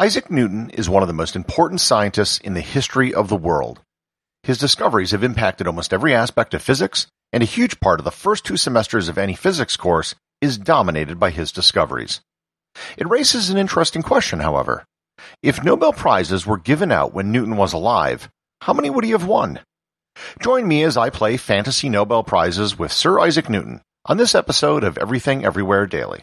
Isaac Newton is one of the most important scientists in the history of the world. His discoveries have impacted almost every aspect of physics, and a huge part of the first two semesters of any physics course is dominated by his discoveries. It raises an interesting question, however. If Nobel Prizes were given out when Newton was alive, how many would he have won? Join me as I play fantasy Nobel Prizes with Sir Isaac Newton on this episode of Everything Everywhere Daily.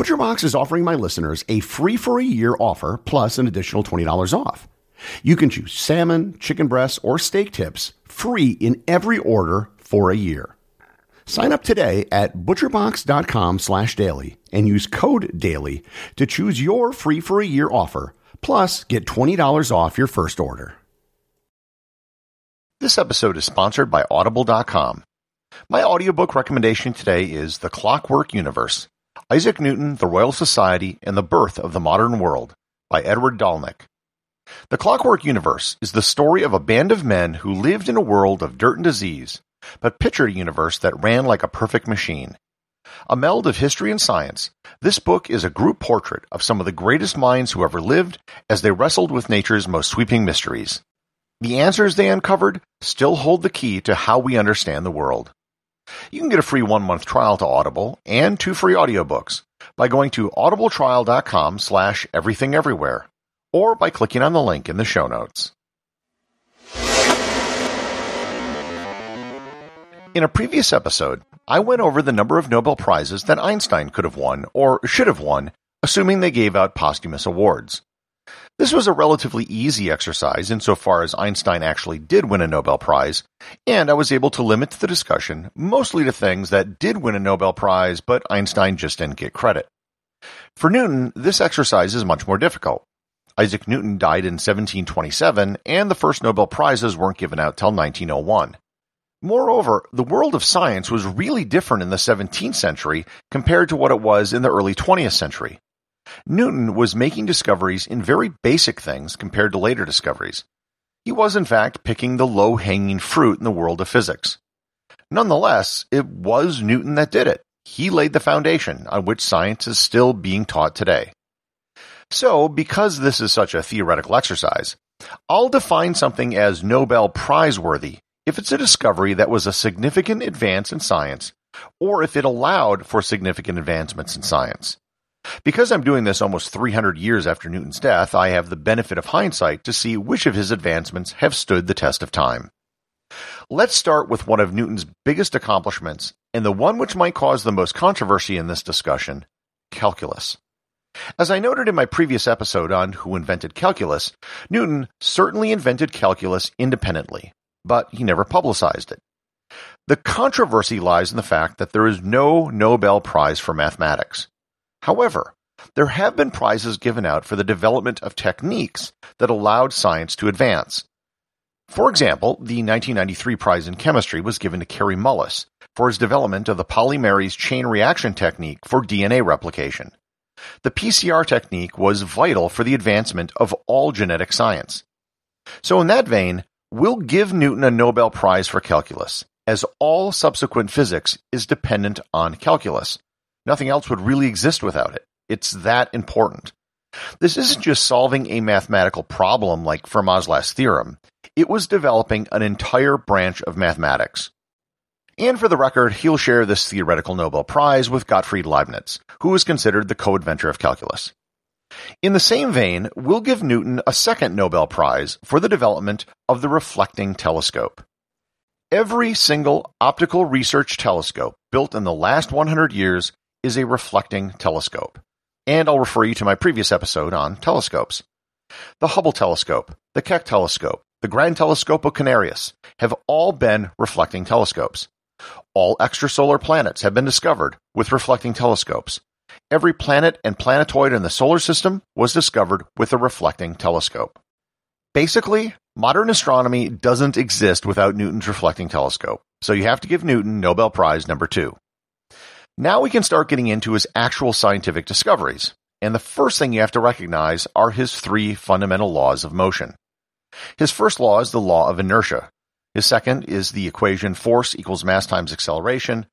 ButcherBox is offering my listeners a free for a year offer plus an additional $20 off. You can choose salmon, chicken breasts, or steak tips free in every order for a year. Sign up today at butcherbox.com slash daily and use code daily to choose your free for a year offer, plus get $20 off your first order. This episode is sponsored by Audible.com. My audiobook recommendation today is The Clockwork Universe Isaac Newton, The Royal Society, and the Birth of the Modern World by Edward Dolnick. The Clockwork Universe is the story of a band of men who lived in a world of dirt and disease, but pictured a universe that ran like a perfect machine. A meld of history and science, this book is a group portrait of some of the greatest minds who ever lived as they wrestled with nature's most sweeping mysteries. The answers they uncovered still hold the key to how we understand the world. You can get a free one-month trial to Audible and two free audiobooks by going to audibletrial.com slash everythingeverywhere or by clicking on the link in the show notes. In a previous episode, I went over the number of Nobel Prizes that Einstein could have won or should have won, assuming they gave out posthumous awards. This was a relatively easy exercise insofar as Einstein actually did win a Nobel Prize, and I was able to limit the discussion mostly to things that did win a Nobel Prize, but Einstein just didn't get credit. For Newton, this exercise is much more difficult. Isaac Newton died in 1727, and the first Nobel Prizes weren't given out till 1901. Moreover, the world of science was really different in the 17th century compared to what it was in the early 20th century. Newton was making discoveries in very basic things compared to later discoveries. He was, in fact, picking the low hanging fruit in the world of physics. Nonetheless, it was Newton that did it. He laid the foundation on which science is still being taught today. So, because this is such a theoretical exercise, I'll define something as Nobel Prize worthy if it's a discovery that was a significant advance in science or if it allowed for significant advancements in science. Because I'm doing this almost 300 years after Newton's death, I have the benefit of hindsight to see which of his advancements have stood the test of time. Let's start with one of Newton's biggest accomplishments, and the one which might cause the most controversy in this discussion calculus. As I noted in my previous episode on Who Invented Calculus, Newton certainly invented calculus independently, but he never publicized it. The controversy lies in the fact that there is no Nobel Prize for mathematics. However, there have been prizes given out for the development of techniques that allowed science to advance. For example, the 1993 prize in chemistry was given to Kary Mullis for his development of the polymerase chain reaction technique for DNA replication. The PCR technique was vital for the advancement of all genetic science. So in that vein, we'll give Newton a Nobel Prize for calculus, as all subsequent physics is dependent on calculus. Nothing else would really exist without it. It's that important. This isn't just solving a mathematical problem like Fermat's last theorem. It was developing an entire branch of mathematics. And for the record, he'll share this theoretical Nobel Prize with Gottfried Leibniz, who is considered the co-inventor of calculus. In the same vein, we'll give Newton a second Nobel Prize for the development of the reflecting telescope. Every single optical research telescope built in the last 100 years is a reflecting telescope and I'll refer you to my previous episode on telescopes. The Hubble telescope, the Keck telescope, the Grand Telescope Canarias have all been reflecting telescopes. All extrasolar planets have been discovered with reflecting telescopes. Every planet and planetoid in the solar system was discovered with a reflecting telescope. Basically, modern astronomy doesn't exist without Newton's reflecting telescope, so you have to give Newton Nobel Prize number two. Now we can start getting into his actual scientific discoveries. And the first thing you have to recognize are his three fundamental laws of motion. His first law is the law of inertia. His second is the equation force equals mass times acceleration.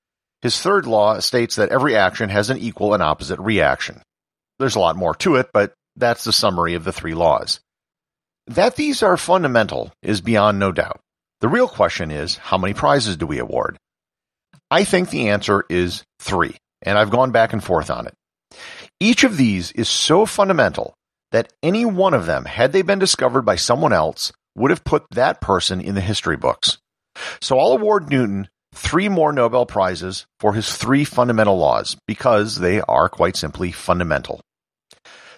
His third law states that every action has an equal and opposite reaction. There's a lot more to it, but that's the summary of the three laws. That these are fundamental is beyond no doubt. The real question is, how many prizes do we award? I think the answer is three, and I've gone back and forth on it. Each of these is so fundamental that any one of them, had they been discovered by someone else, would have put that person in the history books. So I'll award Newton three more Nobel Prizes for his three fundamental laws because they are quite simply fundamental.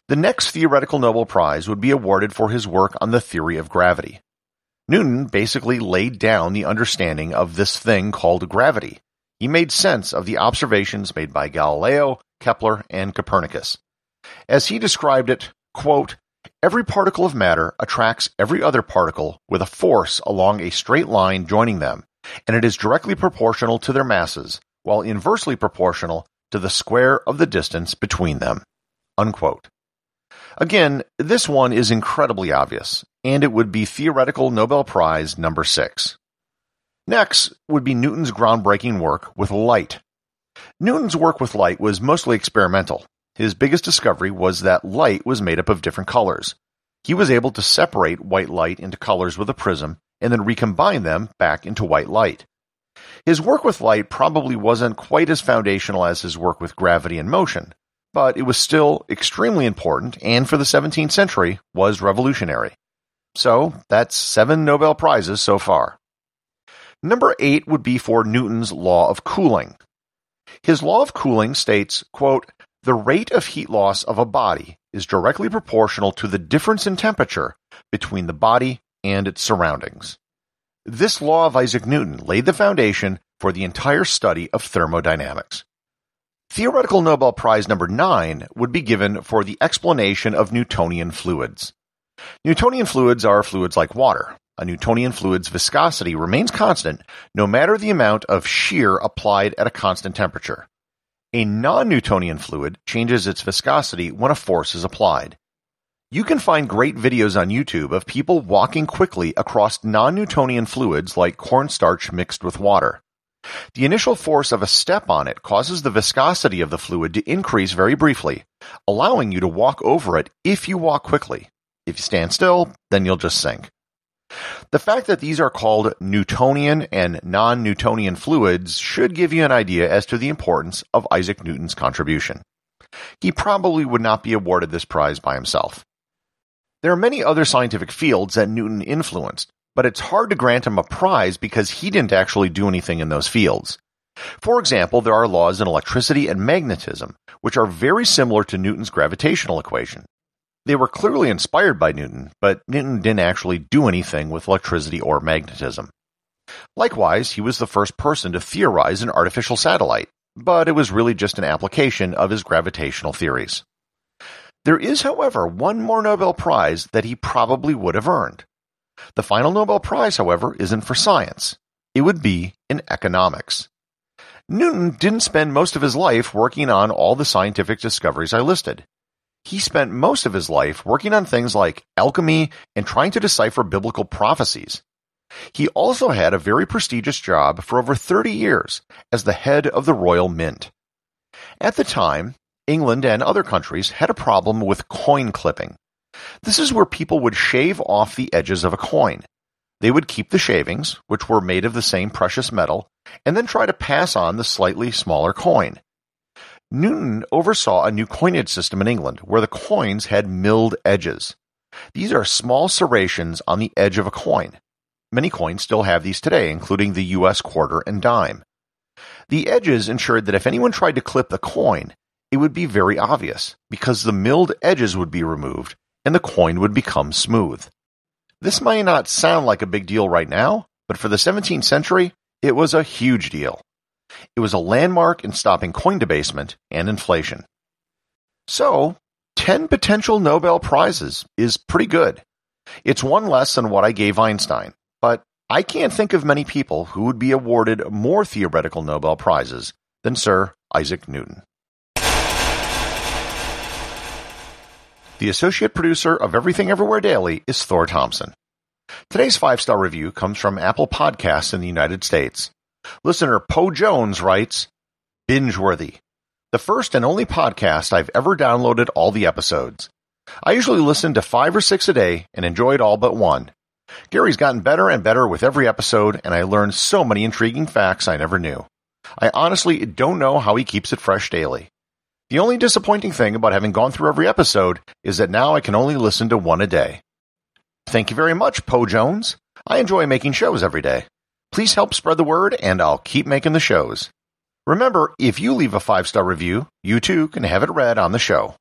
The next theoretical Nobel Prize would be awarded for his work on the theory of gravity. Newton basically laid down the understanding of this thing called gravity, he made sense of the observations made by Galileo, Kepler, and Copernicus. As he described it, quote, Every particle of matter attracts every other particle with a force along a straight line joining them, and it is directly proportional to their masses, while inversely proportional to the square of the distance between them. Unquote. Again, this one is incredibly obvious, and it would be theoretical Nobel Prize number six. Next would be Newton's groundbreaking work with light. Newton's work with light was mostly experimental. His biggest discovery was that light was made up of different colors. He was able to separate white light into colors with a prism and then recombine them back into white light. His work with light probably wasn't quite as foundational as his work with gravity and motion, but it was still extremely important and for the 17th century was revolutionary. So that's seven Nobel Prizes so far. Number eight would be for Newton's law of cooling. His law of cooling states, quote, the rate of heat loss of a body is directly proportional to the difference in temperature between the body and its surroundings. This law of Isaac Newton laid the foundation for the entire study of thermodynamics. Theoretical Nobel Prize number nine would be given for the explanation of Newtonian fluids. Newtonian fluids are fluids like water, a Newtonian fluid's viscosity remains constant no matter the amount of shear applied at a constant temperature. A non-Newtonian fluid changes its viscosity when a force is applied. You can find great videos on YouTube of people walking quickly across non-Newtonian fluids like cornstarch mixed with water. The initial force of a step on it causes the viscosity of the fluid to increase very briefly, allowing you to walk over it if you walk quickly. If you stand still, then you'll just sink. The fact that these are called Newtonian and non-Newtonian fluids should give you an idea as to the importance of Isaac Newton's contribution. He probably would not be awarded this prize by himself. There are many other scientific fields that Newton influenced, but it's hard to grant him a prize because he didn't actually do anything in those fields. For example, there are laws in electricity and magnetism, which are very similar to Newton's gravitational equation. They were clearly inspired by Newton, but Newton didn't actually do anything with electricity or magnetism. Likewise, he was the first person to theorize an artificial satellite, but it was really just an application of his gravitational theories. There is, however, one more Nobel Prize that he probably would have earned. The final Nobel Prize, however, isn't for science. It would be in economics. Newton didn't spend most of his life working on all the scientific discoveries I listed. He spent most of his life working on things like alchemy and trying to decipher biblical prophecies. He also had a very prestigious job for over 30 years as the head of the Royal Mint. At the time, England and other countries had a problem with coin clipping. This is where people would shave off the edges of a coin. They would keep the shavings, which were made of the same precious metal, and then try to pass on the slightly smaller coin. Newton oversaw a new coinage system in England where the coins had milled edges. These are small serrations on the edge of a coin. Many coins still have these today, including the US quarter and dime. The edges ensured that if anyone tried to clip the coin, it would be very obvious because the milled edges would be removed and the coin would become smooth. This may not sound like a big deal right now, but for the 17th century, it was a huge deal. It was a landmark in stopping coin debasement and inflation. So, 10 potential Nobel Prizes is pretty good. It's one less than what I gave Einstein, but I can't think of many people who would be awarded more theoretical Nobel Prizes than Sir Isaac Newton. The associate producer of Everything Everywhere Daily is Thor Thompson. Today's five star review comes from Apple Podcasts in the United States. Listener Poe Jones writes, Bingeworthy. The first and only podcast I've ever downloaded all the episodes. I usually listen to five or six a day and enjoyed all but one. Gary's gotten better and better with every episode, and I learned so many intriguing facts I never knew. I honestly don't know how he keeps it fresh daily. The only disappointing thing about having gone through every episode is that now I can only listen to one a day. Thank you very much, Poe Jones. I enjoy making shows every day. Please help spread the word, and I'll keep making the shows. Remember, if you leave a five star review, you too can have it read on the show.